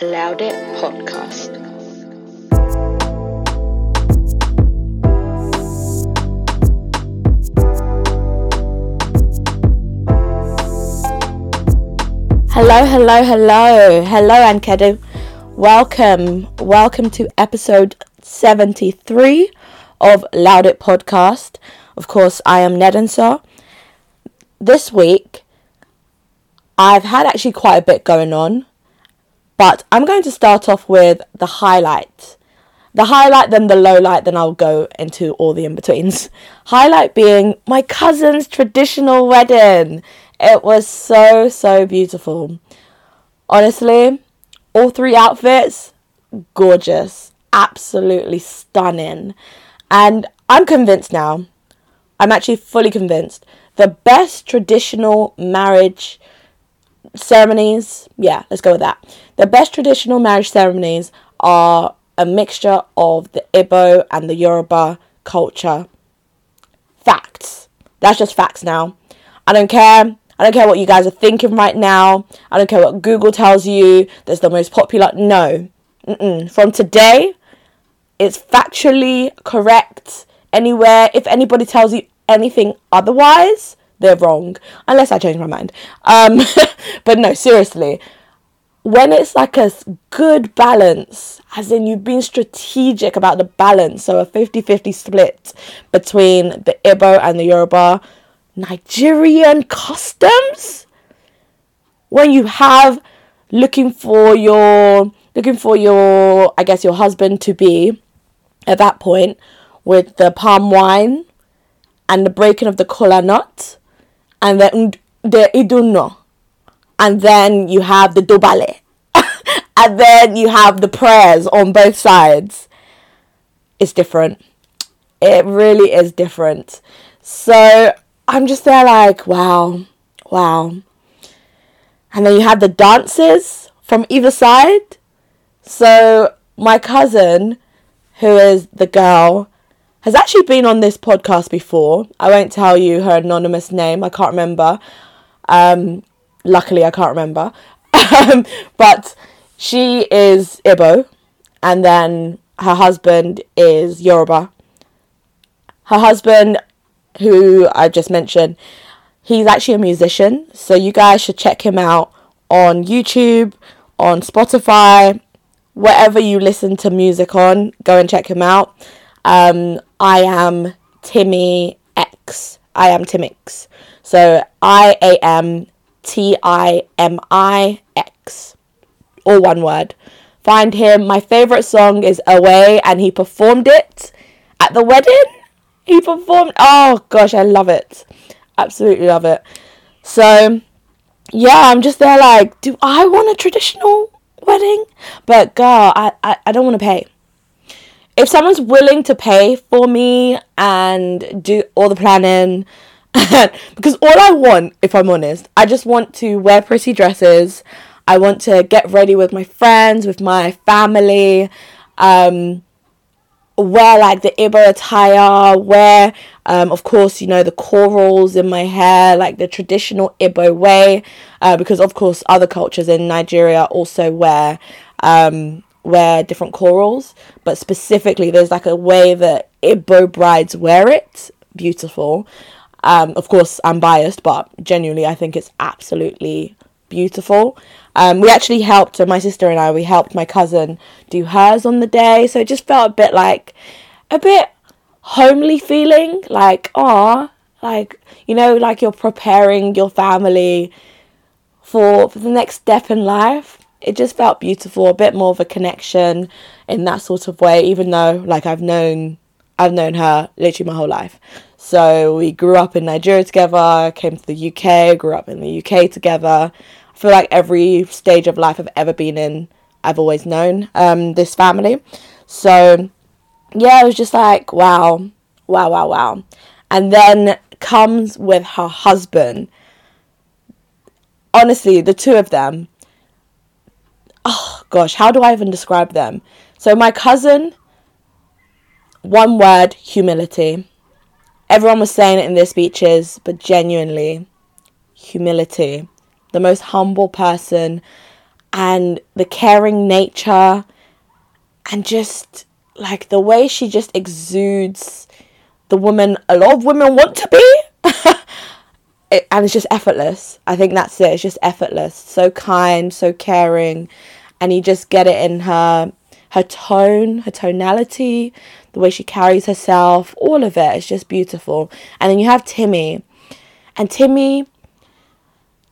Loud It Podcast. Hello, hello, hello, hello, Ankedu. Welcome, welcome to episode 73 of Loud It Podcast. Of course, I am Nedensa. This week, I've had actually quite a bit going on, but I'm going to start off with the highlight. The highlight, then the low light, then I'll go into all the in betweens. Highlight being my cousin's traditional wedding. It was so, so beautiful. Honestly, all three outfits, gorgeous, absolutely stunning. And I'm convinced now, I'm actually fully convinced, the best traditional marriage ceremonies, yeah, let's go with that. The best traditional marriage ceremonies are a mixture of the Igbo and the Yoruba culture. Facts. That's just facts now. I don't care. I don't care what you guys are thinking right now. I don't care what Google tells you. That's the most popular. No. Mm-mm. From today, it's factually correct. Anywhere, if anybody tells you anything otherwise, they're wrong. Unless I change my mind. Um, but no, seriously. When it's like a good balance, as in you've been strategic about the balance, so a 50 50 split between the Igbo and the Yoruba, Nigerian customs? When you have looking for your looking for your I guess your husband to be at that point with the palm wine and the breaking of the kola nut and then the idunno. And then you have the dobale and then you have the prayers on both sides it's different it really is different so I'm just there like, wow, wow. And then you had the dances from either side. So my cousin, who is the girl, has actually been on this podcast before. I won't tell you her anonymous name. I can't remember. Um, luckily, I can't remember. Um, but she is Igbo, and then her husband is Yoruba. Her husband who I just mentioned, he's actually a musician. So you guys should check him out on YouTube, on Spotify, wherever you listen to music on. Go and check him out. Um, I am Timmy X. I am Timix. So I A M T I M I X. All one word. Find him. My favourite song is Away, and he performed it at the wedding he performed. Oh gosh, I love it. Absolutely love it. So yeah, I'm just there like, do I want a traditional wedding? But girl, I, I, I don't want to pay. If someone's willing to pay for me and do all the planning, because all I want, if I'm honest, I just want to wear pretty dresses. I want to get ready with my friends, with my family. Um, wear like the Ibo attire, wear, um, of course, you know, the corals in my hair, like the traditional Ibo way, uh, because of course other cultures in Nigeria also wear, um, wear different corals, but specifically there's like a way that Ibo brides wear it. Beautiful. Um, of course, I'm biased, but genuinely, I think it's absolutely beautiful. Um, we actually helped, so my sister and I, we helped my cousin do hers on the day. So it just felt a bit like, a bit homely feeling, like, ah, like, you know, like you're preparing your family for, for the next step in life. It just felt beautiful, a bit more of a connection in that sort of way, even though, like, I've known, I've known her literally my whole life. So we grew up in Nigeria together, came to the UK, grew up in the UK together. Feel like every stage of life I've ever been in, I've always known um, this family. So yeah, it was just like, wow, wow, wow, wow. And then comes with her husband. Honestly, the two of them, oh gosh, how do I even describe them? So, my cousin, one word, humility everyone was saying it in their speeches, but genuinely, humility. The most humble person and the caring nature and just like the way she just exudes the woman a lot of women want to be. It, and it's just effortless. I think that's it. It's just effortless. So kind so caring. And you just get it in her her tone her tonality the way she carries herself all of it. Is just beautiful. And then you have timmy. And timmy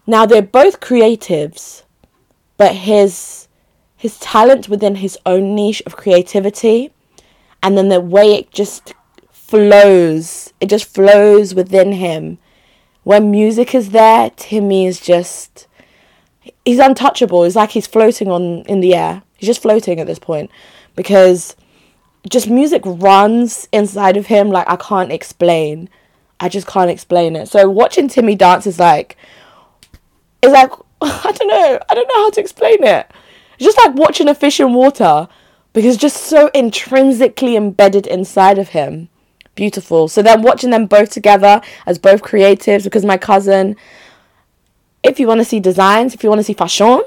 now they're both creatives but his his talent within his own niche of creativity and then the way it just flows it just flows within him. When music is there timmy is just he's untouchable. It's like he's floating on in the air. He's just floating at this point because just music runs inside of him like i can't explain. I just can't explain it. So watching timmy dance is like it's like I don't know. I don't know how to explain it. It's just like watching a fish in water because it's just so intrinsically embedded inside of him. Beautiful. So then watching them both together as both creatives because my cousin if you want to see designs, if you want to see fashion,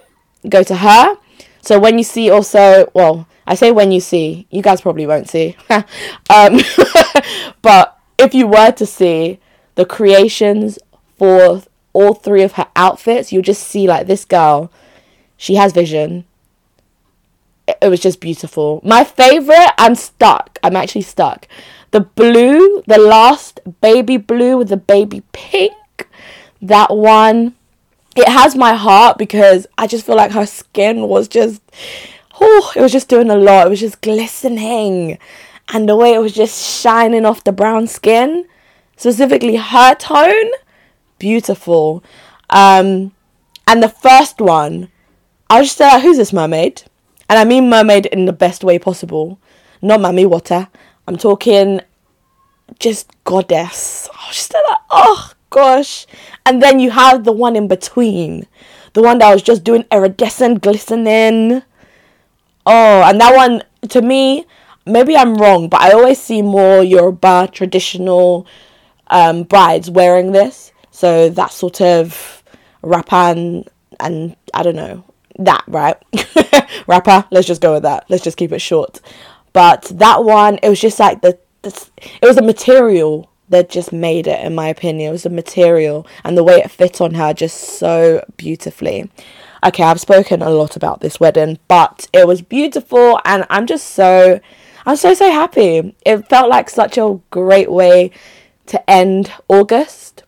go to her. So when you see also, well, I say when you see, you guys probably won't see. um, but if you were to see the creations for all three of her outfits, you'll just see like this girl, she has vision. It, it was just beautiful. My favorite, I'm stuck. I'm actually stuck. The blue, the last baby blue with the baby pink, that one, it has my heart because I just feel like her skin was just, oh, it was just doing a lot. It was just glistening. And the way it was just shining off the brown skin, specifically her tone, beautiful. Um, and the first one, I was just like, who's this mermaid? And I mean mermaid in the best way possible. Not mummy water. I'm talking just goddess. I was just like, oh gosh. And then you have the one in between. The one that was just doing iridescent glistening. Oh, and that one, to me, maybe I'm wrong, but I always see more Yoruba traditional um, brides wearing this. So that sort of rapper and I don't know that right rapper. Let's just go with that. Let's just keep it short. But that one, it was just like the, the it was the material that just made it, in my opinion. It was the material and the way it fit on her just so beautifully. Okay, I've spoken a lot about this wedding, but it was beautiful and I'm just so I'm so so happy. It felt like such a great way to end August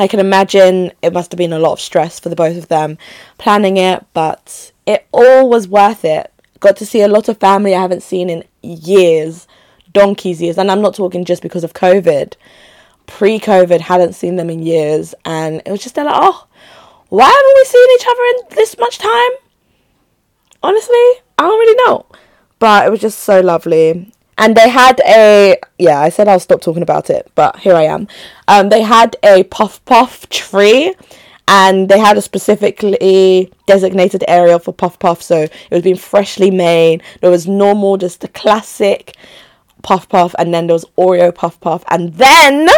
I can imagine it must have been a lot of stress for the both of them planning it, but it all was worth it. Got to see a lot of family I haven't seen in years, donkeys years, and I'm not talking just because of COVID. Pre COVID, hadn't seen them in years, and it was just like, oh, why haven't we seen each other in this much time? Honestly, I don't really know. But it was just so lovely and they had a yeah i said i'll stop talking about it but here i am. Um, they had a puff puff tree and they had a specifically designated area for puff puff. So it was being freshly made. There was normal just the classic puff puff and then there was oreo puff puff. And then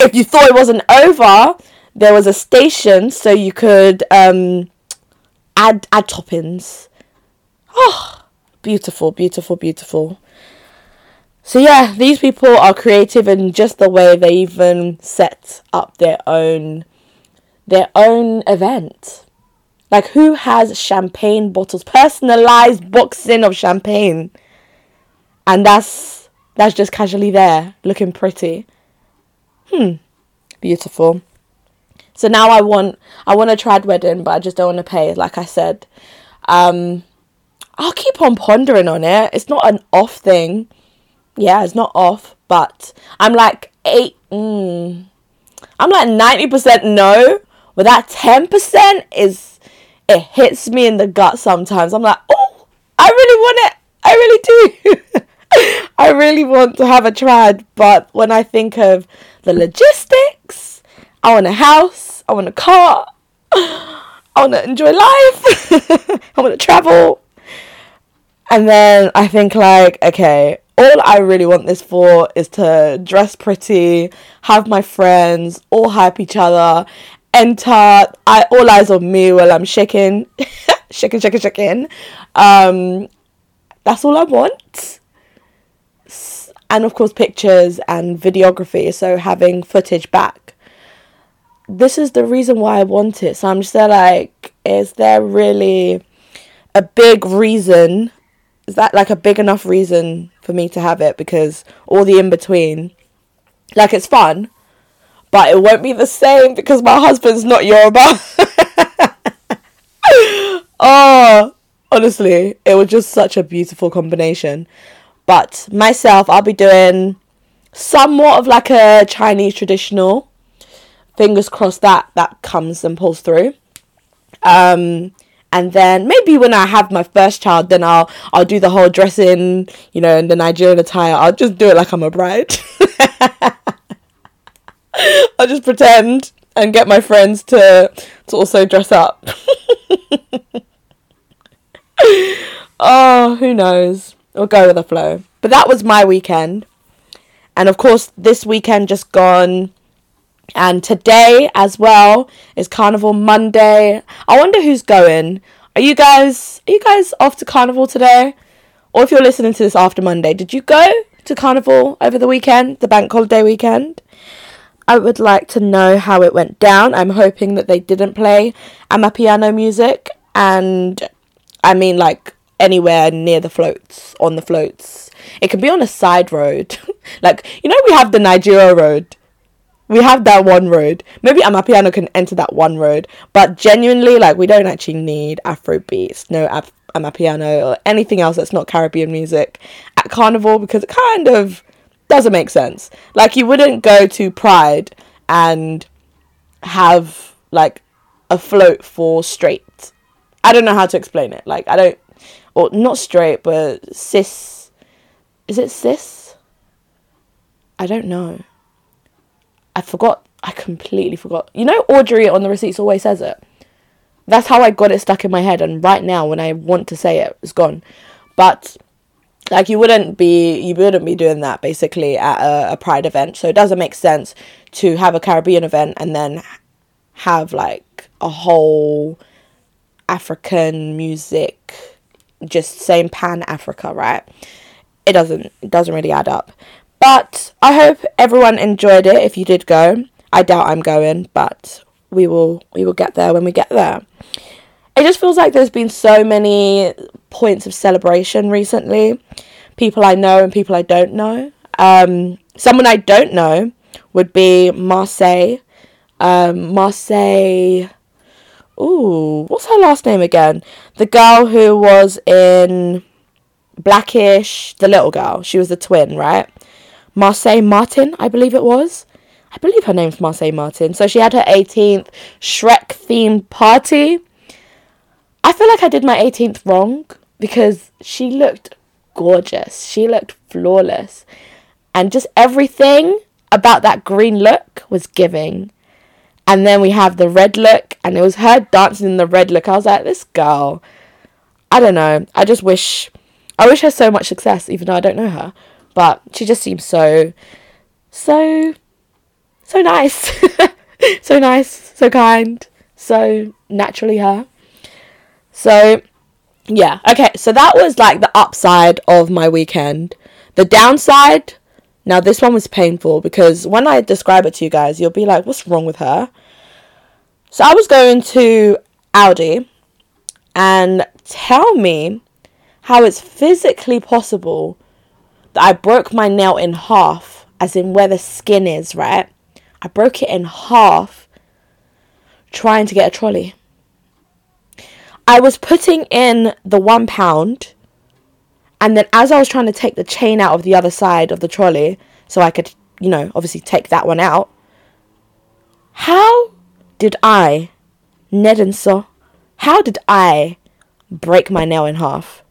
if you thought it wasn't over there was a station so you could um, add add toppings. Oh beautiful beautiful beautiful so yeah, these people are creative in just the way they even set up their own their own event. Like who has champagne bottles, personalized boxing of champagne, and that's that's just casually there, looking pretty. Hmm, beautiful. So now I want I want a trad wedding, but I just don't want to pay. Like I said, um, I'll keep on pondering on it. It's not an off thing yeah, it's not off, but I'm like eight. Mm, I'm like ninety percent no, but that ten percent is it hits me in the gut sometimes. I'm like, oh, I really want it. I really do. I really want to have a trad, but when I think of the logistics, I want a house, I want a car, I want to enjoy life, I want to travel. And then I think like, okay, all I really want this for is to dress pretty, have my friends, all hype each other, enter. I all eyes on me while I'm shaking, shaking, shaking, shaking. Um, that's all I want. And of course, pictures and videography. So having footage back. This is the reason why I want it. So I'm just there like, is there really a big reason? Is that like a big enough reason for me to have it? Because all the in between, like it's fun, but it won't be the same because my husband's not Yoruba. oh, honestly, it was just such a beautiful combination. But myself, I'll be doing somewhat of like a Chinese traditional. Fingers crossed that that comes and pulls through. Um, and then maybe when I have my first child, then I'll I'll do the whole dressing, you know, in the Nigerian attire. I'll just do it like I'm a bride. I'll just pretend and get my friends to to also dress up. oh, who knows? We'll go with the flow. But that was my weekend. And of course, this weekend just gone. And today as well is Carnival Monday. I wonder who's going. Are you guys are you guys off to Carnival today? Or if you're listening to this after Monday, did you go to Carnival over the weekend, the bank holiday weekend? I would like to know how it went down. I'm hoping that they didn't play Amapiano music and I mean like anywhere near the floats, on the floats. It can be on a side road. like, you know, we have the Nigeria road. We have that one road. Maybe Amapiano can enter that one road. But genuinely, like, we don't actually need Afro beats, no Af- Amapiano, or anything else that's not Caribbean music at Carnival because it kind of doesn't make sense. Like you wouldn't go to Pride and have like a float for straight. I don't know how to explain it. Like I don't or not straight but cis is it cis? I don't know. I forgot I completely forgot. You know Audrey on the receipts always says it. That's how I got it stuck in my head and right now when I want to say it it's gone. But like you wouldn't be you wouldn't be doing that basically at a, a, pride event so it doesn't make sense to have a caribbean event and then have like a whole african music just same pan africa right it doesn't it doesn't really add up but i hope everyone enjoyed it if you did go i doubt i'm going but we will we will get there when we get there it just feels like there's been so many points of celebration recently. People I know and people I don't know. Um, someone I don't know would be Marsai. Um, Marsai. Ooh, what's her last name again? The girl who was in Blackish, the little girl. She was the twin, right? Marsai Martin, I believe it was. I believe her name's Marsai Martin. So she had her 18th Shrek themed party. I feel like I did my 18th wrong because she looked gorgeous. She looked flawless. And just everything about that green look was giving. And then we have the red look, and it was her dancing in the red look. I was like, this girl, I don't know. I just wish, I wish her so much success, even though I don't know her. But she just seems so, so, so nice. so nice, so kind, so naturally her. So yeah, okay, so that was like the upside of my weekend. The downside, now this one was painful because when I describe it to you guys, you'll be like, what's wrong with her? So I was going to Aldi and tell me how it's physically possible I broke my nail in half, as in where the skin is, right? I broke it in half trying to get a trolley. I was putting in the one pound, and then as I was trying to take the chain out of the other side of the trolley, so I could, you know, obviously take that one out. How did I, Ned and so, how did I break my nail in half?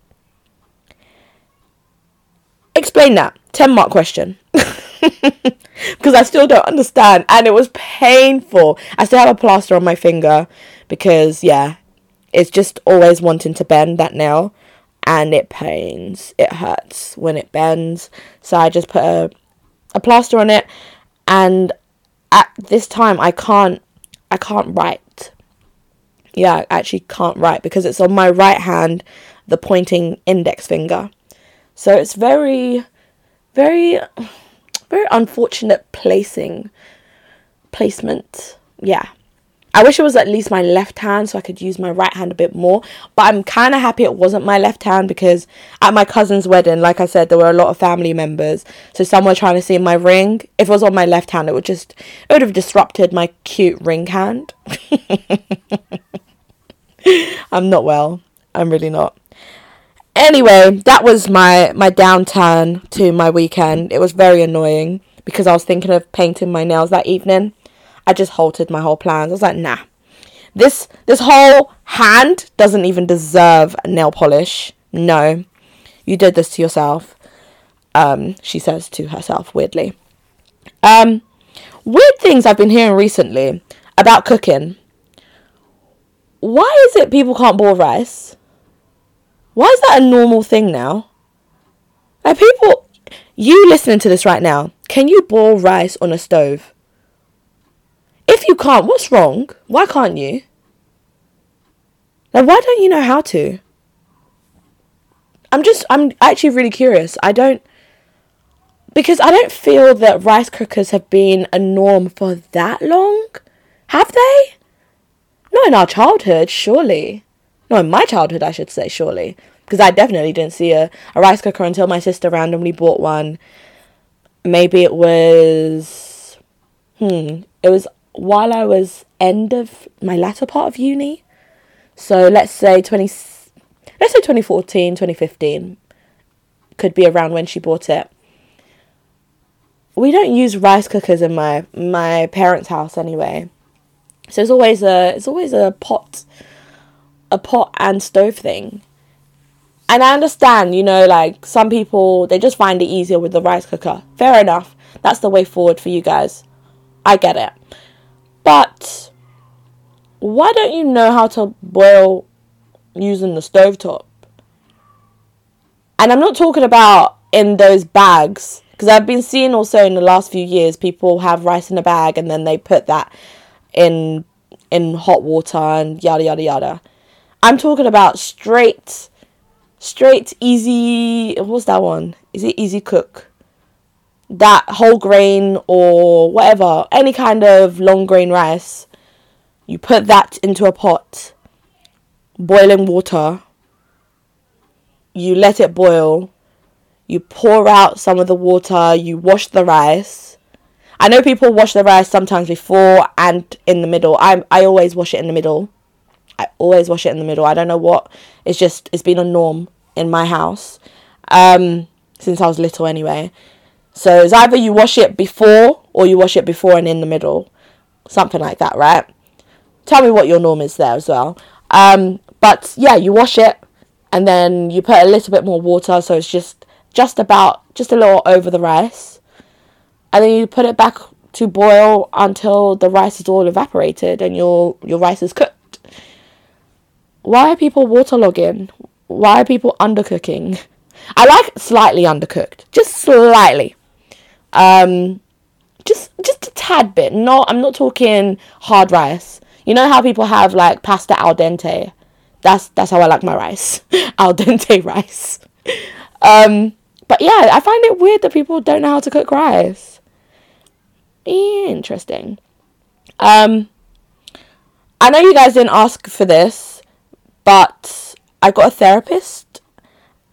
Explain that. 10 mark question. because I still don't understand. And it was painful. I still have a plaster on my finger because, yeah, it's just always wanting to bend that nail and it pains. It hurts when it bends. So I just put a, a plaster on it and at this time I can't I can't write. Yeah, I actually can't write because it's on my right hand, the pointing index finger. So it's very, very, very unfortunate placing, placement. Yeah. I wish it was at least my left hand so I could use my right hand a bit more. But I'm kind of happy it wasn't my left hand because at my cousin's wedding, like I said, there were a lot of family members. So some were trying to see my ring. If it was on my left hand, it would just it would have disrupted my cute ring hand. I'm not well. I'm really not. Anyway, that was my my downturn to my weekend. It was very annoying because I was thinking of painting my nails that evening. I just halted my whole plans. I was like, nah. This this whole hand doesn't even deserve nail polish. No. You did this to yourself. Um, she says to herself weirdly. Um, weird things I've been hearing recently about cooking. Why is it people can't boil rice? Why is that a normal thing now? Like people you listening to this right now, can you boil rice on a stove? If you can't, what's wrong? Why can't you? Like, why don't you know how to? I'm just, I'm actually really curious. I don't, because I don't feel that rice cookers have been a norm for that long. Have they? Not in our childhood, surely. No, in my childhood, I should say, surely. Because I definitely didn't see a, a rice cooker until my sister randomly bought one. Maybe it was. Hmm. It was while I was end of my latter part of uni. So let's say 20 let's say 2014, 2015 could be around when she bought it. We don't use rice cookers in my my parents' house anyway. So it's always a it's always a pot a pot and stove thing. And I understand, you know, like some people they just find it easier with the rice cooker. Fair enough. That's the way forward for you guys. I get it. But why don't you know how to boil using the stovetop? And I'm not talking about in those bags because I've been seeing also in the last few years people have rice in a bag and then they put that in in hot water and yada yada yada. I'm talking about straight straight easy what's that one? Is it easy cook? that whole grain or whatever, any kind of long grain rice, you put that into a pot, boiling water, you let it boil, you pour out some of the water, you wash the rice. I know people wash the rice sometimes before and in the middle. I I always wash it in the middle. I always wash it in the middle. I don't know what. It's just it's been a norm in my house. Um since I was little anyway. So it's either you wash it before or you wash it before and in the middle. Something like that, right? Tell me what your norm is there as well. Um, but yeah, you wash it and then you put a little bit more water so it's just just about just a little over the rice. And then you put it back to boil until the rice is all evaporated and your your rice is cooked. Why are people waterlogging? Why are people undercooking? I like slightly undercooked, just slightly. Um, just just a tad bit. Not I'm not talking hard rice. You know how people have like pasta al dente. That's that's how I like my rice. al dente rice. Um, but yeah, I find it weird that people don't know how to cook rice. Interesting. Um, I know you guys didn't ask for this, but I got a therapist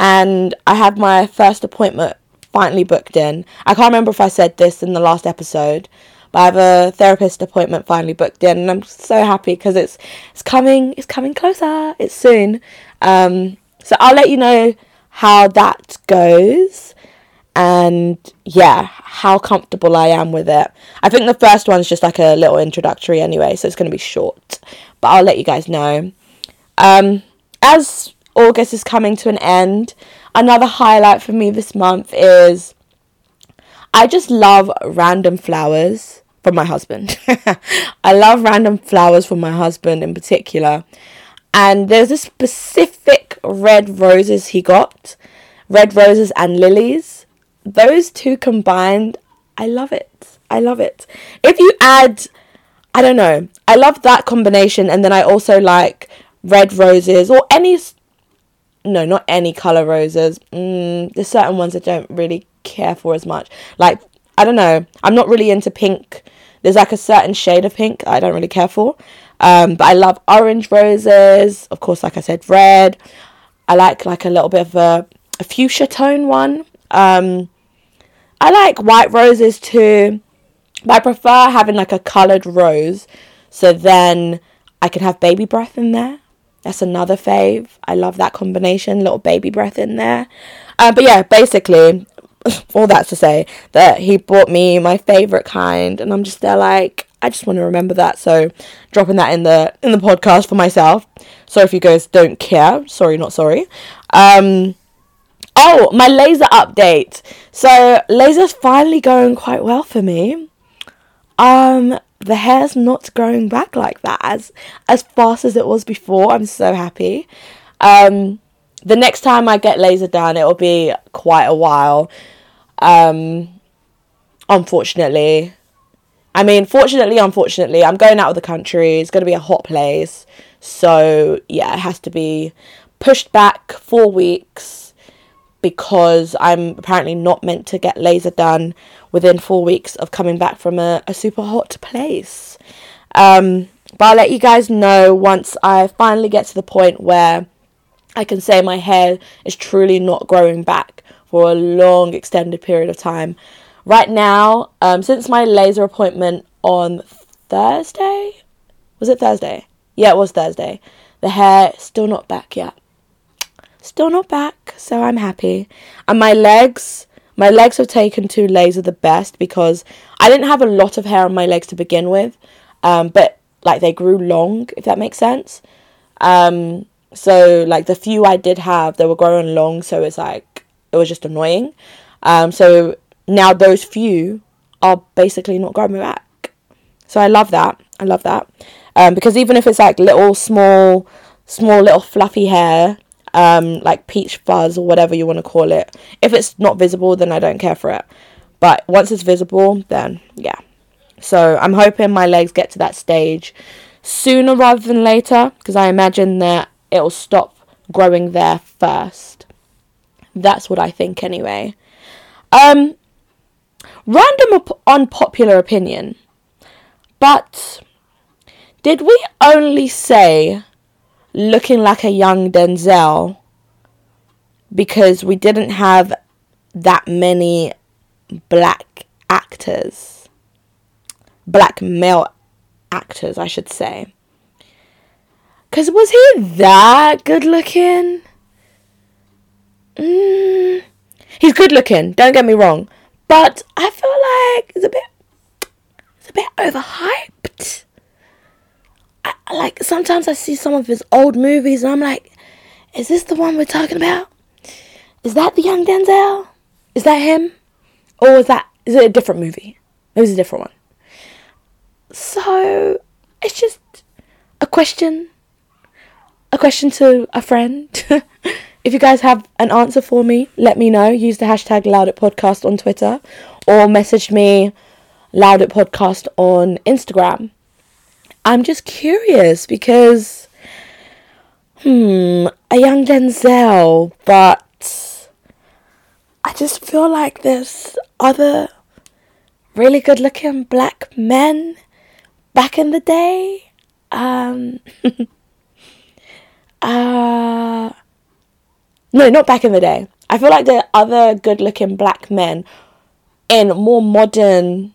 and I had my first appointment finally booked in. I can't remember if I said this in the last episode, but I have a therapist appointment finally booked in, and I'm so happy because it's it's coming. It's coming closer. It's soon. Um, so I'll let you know how that goes, and yeah, how comfortable I am with it. I think the first one's just like a little introductory anyway, so it's going to be short, but I'll let you guys know. Um, as August is coming to an end, another highlight for me this month is I just love random flowers from my husband. I love random flowers from my husband in particular. And there's a specific red roses he got red roses and lilies. Those two combined, I love it. I love it. If you add I don't know. I love that combination, and then I also like red roses or any. No, not any color roses. Mm, there's certain ones I don't really care for as much. Like I don't know. I'm not really into pink. There's like a certain shade of pink I don't really care for. Um, but I love orange roses. Of course, like I said, red. I like like a little bit of a, a fuchsia tone one. Um, I like white roses too. But I prefer having like a coloured rose. So then I can have baby breath in there. That's another fave. I love that combination. Little baby breath in there. Uh, but yeah, basically, all that to say that he bought me my favorite kind, and I'm just there like I just want to remember that. So dropping that in the in the podcast for myself. So if you guys don't care, sorry, not sorry. Um, oh, my laser update. So laser's finally going quite well for me. Um, the hair's not growing back like that as as fast as it was before. I'm so happy. Um, the next time I get laser done, it'll be quite a while. Um, unfortunately, I mean, fortunately, unfortunately, I'm going out of the country. It's going to be a hot place, so yeah, it has to be pushed back four weeks because I'm apparently not meant to get laser done within four weeks of coming back from a, a super hot place. Um, but I'll let you guys know once I finally get to the point where I can say my hair is truly not growing back for a long extended period of time. Right now, um, since my laser appointment on Thursday, was it Thursday? Yeah, it was Thursday. The hair still not back yet. Still not back, so I'm happy. And my legs, my legs have taken to laser the best because I didn't have a lot of hair on my legs to begin with, um, but like they grew long, if that makes sense. Um, so like the few I did have, they were growing long, so it's like it was just annoying. Um, so now those few are basically not growing back. So I love that. I love that. Um, because even if it's like little small, small little fluffy hair, um, like peach fuzz or whatever you want to call it. If it's not visible, then I don't care for it. But once it's visible, then yeah. So I'm hoping my legs get to that stage sooner rather than later because I imagine that it'll stop growing there first. That's what I think anyway. Um, random op- unpopular opinion, but did we only say looking like a young Denzel because we didn't have that many black actors. Black male actors, I should say. Because was he that good looking? Mm, he's good looking, don't get me wrong. But I feel like it's a bit, it's a bit overhyped. I, like sometimes I see some of his old movies and I'm like, is this the one we're talking about? Is that the young Denzel? Is that him? Or is that is it a different movie? It was a different one. So it's just a question. A question to a friend. if you guys have an answer for me, let me know. Use the hashtag LoudItPodcast on Twitter or message me LoudItPodcast on Instagram. I'm just curious because, hmm, a young Denzel, but I just feel like there's other really good looking black men back in the day. Um, uh, no, not back in the day. I feel like there are other good looking black men in more modern,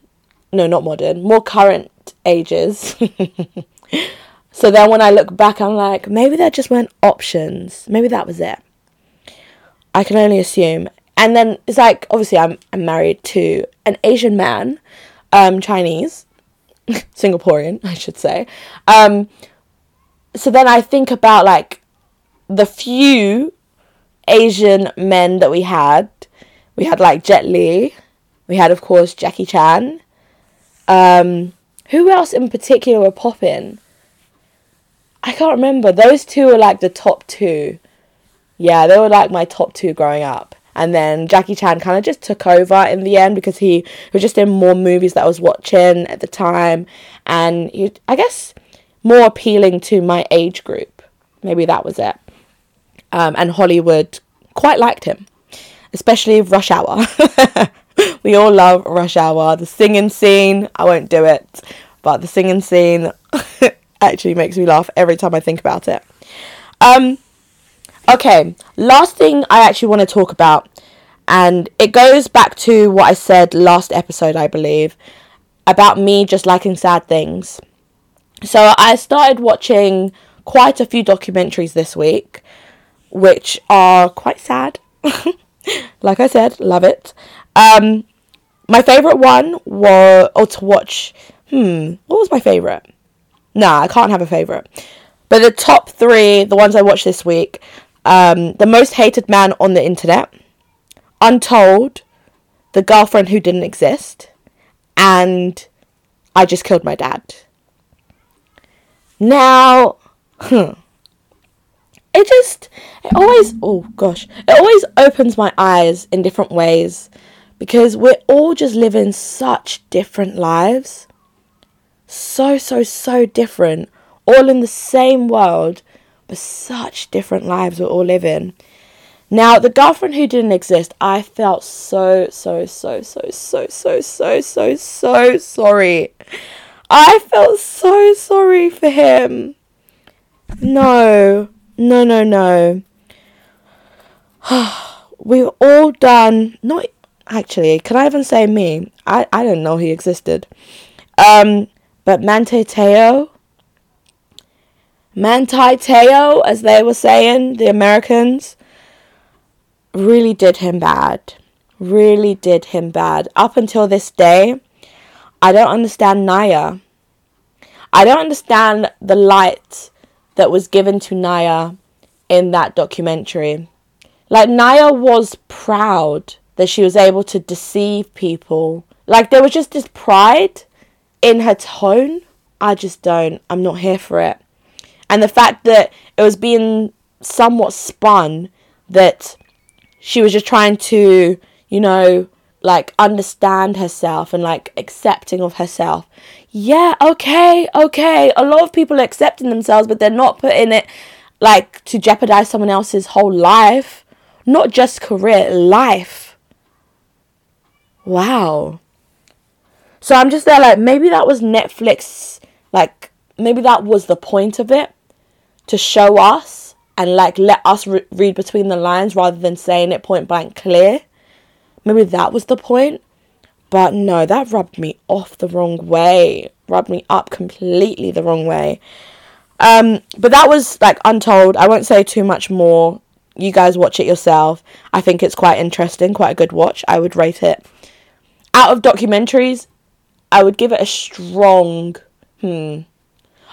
no, not modern, more current ages. so then when I look back, I'm like, maybe there just weren't options. Maybe that was it. I can only assume. And then it's like, obviously, I'm, I'm married to an Asian man, um, Chinese, Singaporean, I should say. Um, so then I think about like the few Asian men that we had. We had like Jet Li. We had, of course, Jackie Chan. Um, who else in particular were popping? I can't remember. Those two were like the top two. Yeah, they were like my top two growing up. And then Jackie Chan kind of just took over in the end because he was just in more movies that I was watching at the time. And he, I guess more appealing to my age group. Maybe that was it. Um, and Hollywood quite liked him, especially Rush Hour. we all love Rush Hour. The singing scene, I won't do it, but the singing scene actually makes me laugh every time I think about it. Um, okay, last thing I actually want to talk about, and it goes back to what I said last episode, I believe, about me just liking sad things. So I started watching quite a few documentaries this week, which are quite sad. like I said, love it. Um, my favorite one was, or to watch, hmm, what was my favorite? Nah, I can't have a favorite. But the top three, the ones I watched this week, um, the most hated man on the internet, Untold, the girlfriend who didn't exist, and I just killed my dad. Now, hmm, it just, it always, oh gosh, it always opens my eyes in different ways because we're all just living such different lives. So, so, so different. All in the same world, but such different lives we're all living. Now, the girlfriend who didn't exist, I felt so, so, so, so, so, so, so, so, so sorry. I felt so sorry for him. No, no, no, no. We've all done, not actually, can I even say me? I, I didn't know he existed. Um, but Manti Te'o, Manti Te'o, as they were saying, the Americans, really did him bad. Really did him bad. Up until this day, I don't understand Naya. I don't understand the light that was given to Naya in that documentary. Like, Naya was proud that she was able to deceive people. Like there was just this pride in her tone. I just don't. I'm not here for it. And the fact that it was being somewhat spun that she was just trying to, you know, like understand herself and like accepting of herself. Yeah, okay, okay. A lot of people are accepting themselves, but they're not putting it like to jeopardize someone else's whole life, not just career, life wow. So I'm just there like maybe that was Netflix like maybe that was the point of it to show us and like let us re- read between the lines rather than saying it point blank clear. Maybe that was the point. But no, that rubbed me off the wrong way. Rubbed me up completely the wrong way. Um, but that was like untold. I won't say too much more. You guys watch it yourself. I think it's quite interesting, quite a good watch. I would rate it out of documentaries, I would give it a strong, hmm,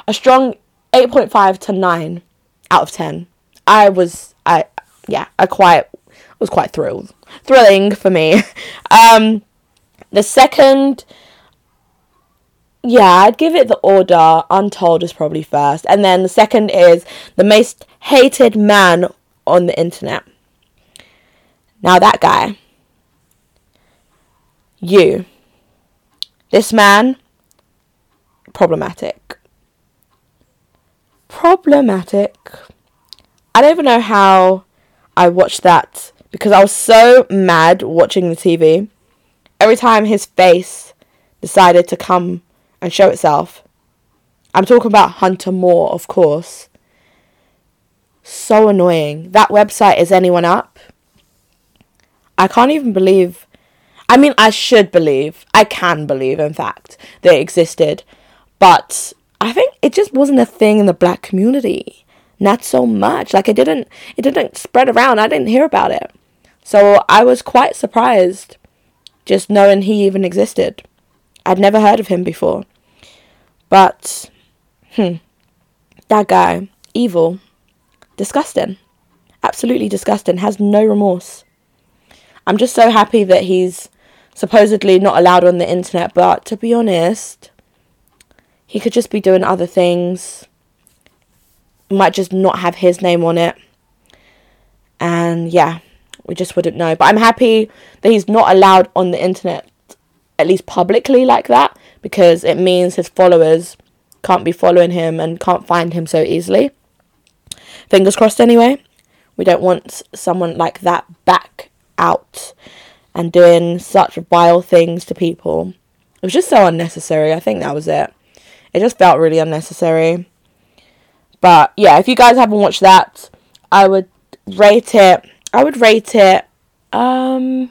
a strong 8.5 to 9 out of 10. I was, I, yeah, I quite, was quite thrilled. Thrilling for me. Um, the second, yeah, I'd give it the order. Untold is probably first. And then the second is the most hated man on the internet. Now, that guy you. This man, problematic. Problematic. I don't even know how I watched that because I was so mad watching the TV. Every time his face decided to come and show itself. I'm talking about Hunter Moore, of course. So annoying. That website is anyone up? I can't even believe I mean, I should believe, I can believe, in fact, they existed, but I think it just wasn't a thing in the black community. Not so much. Like it didn't, it didn't spread around. I didn't hear about it, so I was quite surprised, just knowing he even existed. I'd never heard of him before, but, hmm, that guy, evil, disgusting, absolutely disgusting. Has no remorse. I'm just so happy that he's supposedly not allowed on the internet, but to be honest, he could just be doing other things. Might just not have his name on it. And yeah, we just wouldn't know. But I'm happy that he's not allowed on the internet, at least publicly, like that, because it means his followers can't be following him and can't find him so easily. Fingers crossed, anyway. We don't want someone like that back out and doing such vile things to people. It was just so unnecessary. I think that was it. It just felt really unnecessary. But yeah, if you guys haven't watched that, I would rate it. I would rate it um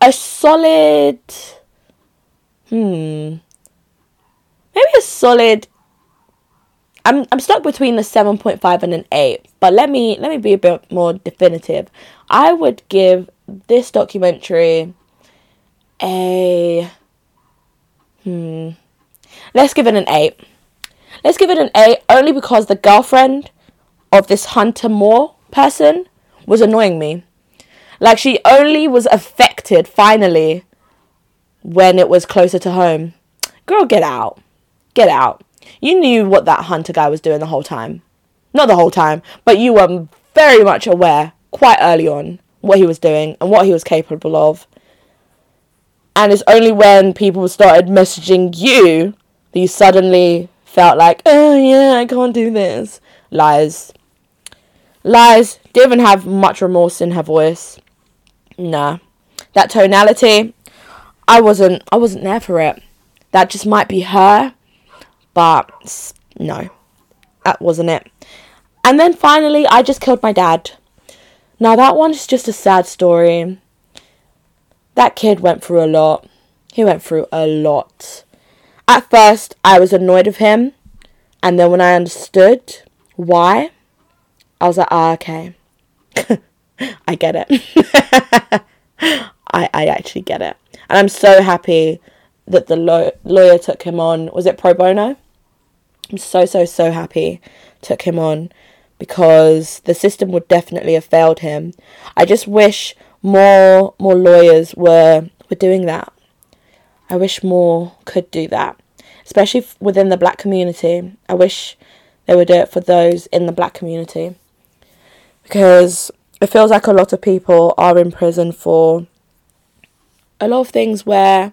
a solid hmm maybe a solid I'm I'm stuck between a 7.5 and an 8, but let me let me be a bit more definitive. I would give this documentary a hmm let's give it an 8. Let's give it an 8 only because the girlfriend of this Hunter Moore person was annoying me. Like she only was affected finally when it was closer to home. Girl, get out. Get out. You knew what that hunter guy was doing the whole time. Not the whole time, but you were very much aware quite early on what he was doing and what he was capable of. And it's only when people started messaging you that you suddenly felt like, oh yeah, I can't do this. Lies. Lies. Didn't even have much remorse in her voice. Nah. That tonality, I wasn't I wasn't there for it. That just might be her but no, that wasn't it. And then finally, I just killed my dad. Now, that one is just a sad story. That kid went through a lot. He went through a lot. At first, I was annoyed of him. And then when I understood why, I was like, ah, okay. I get it. I, I actually get it. And I'm so happy that the law- lawyer took him on. Was it pro bono? I'm so, so, so happy took him on because the system would definitely have failed him. I just wish more more lawyers were were doing that. I wish more could do that, especially within the black community. I wish they would do it for those in the black community because it feels like a lot of people are in prison for a lot of things where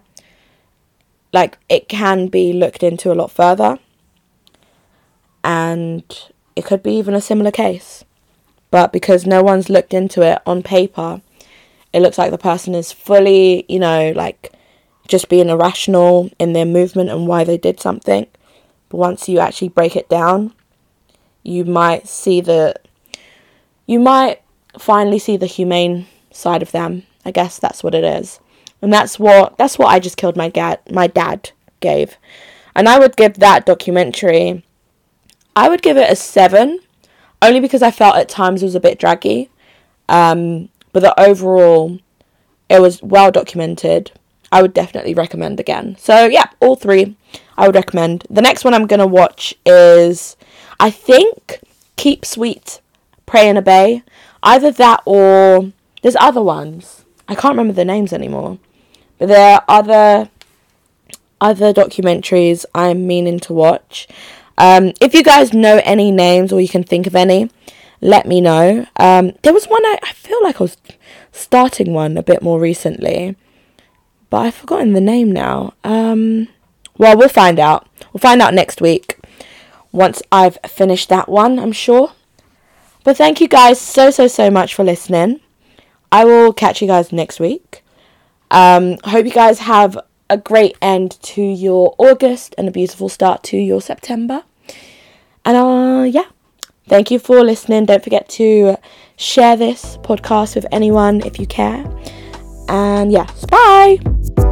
like it can be looked into a lot further and it could be even a similar case. But because no one's looked into it on paper, it looks like the person is fully, you know, like just being irrational in their movement and why they did something. But once you actually break it down, you might see the you might finally see the humane side of them. I guess that's what it is. And that's what that's what I just killed my dad my dad gave. And I would give that documentary I would give it a seven, only because I felt at times it was a bit draggy. Um, but the overall, it was well documented. I would definitely recommend again. So yeah, all three I would recommend. The next one I'm gonna watch is, I think, Keep Sweet, Pray and Obey. Either that or there's other ones. I can't remember the names anymore. But there are other other documentaries I'm meaning to watch. Um, if you guys know any names or you can think of any, let me know. Um, there was one I, I feel like I was starting one a bit more recently, but I've forgotten the name now. Um, well, we'll find out. We'll find out next week once I've finished that one, I'm sure. But thank you guys so, so, so much for listening. I will catch you guys next week. Um, hope you guys have a great end to your August and a beautiful start to your September. And uh, yeah, thank you for listening. Don't forget to share this podcast with anyone if you care. And yeah, bye.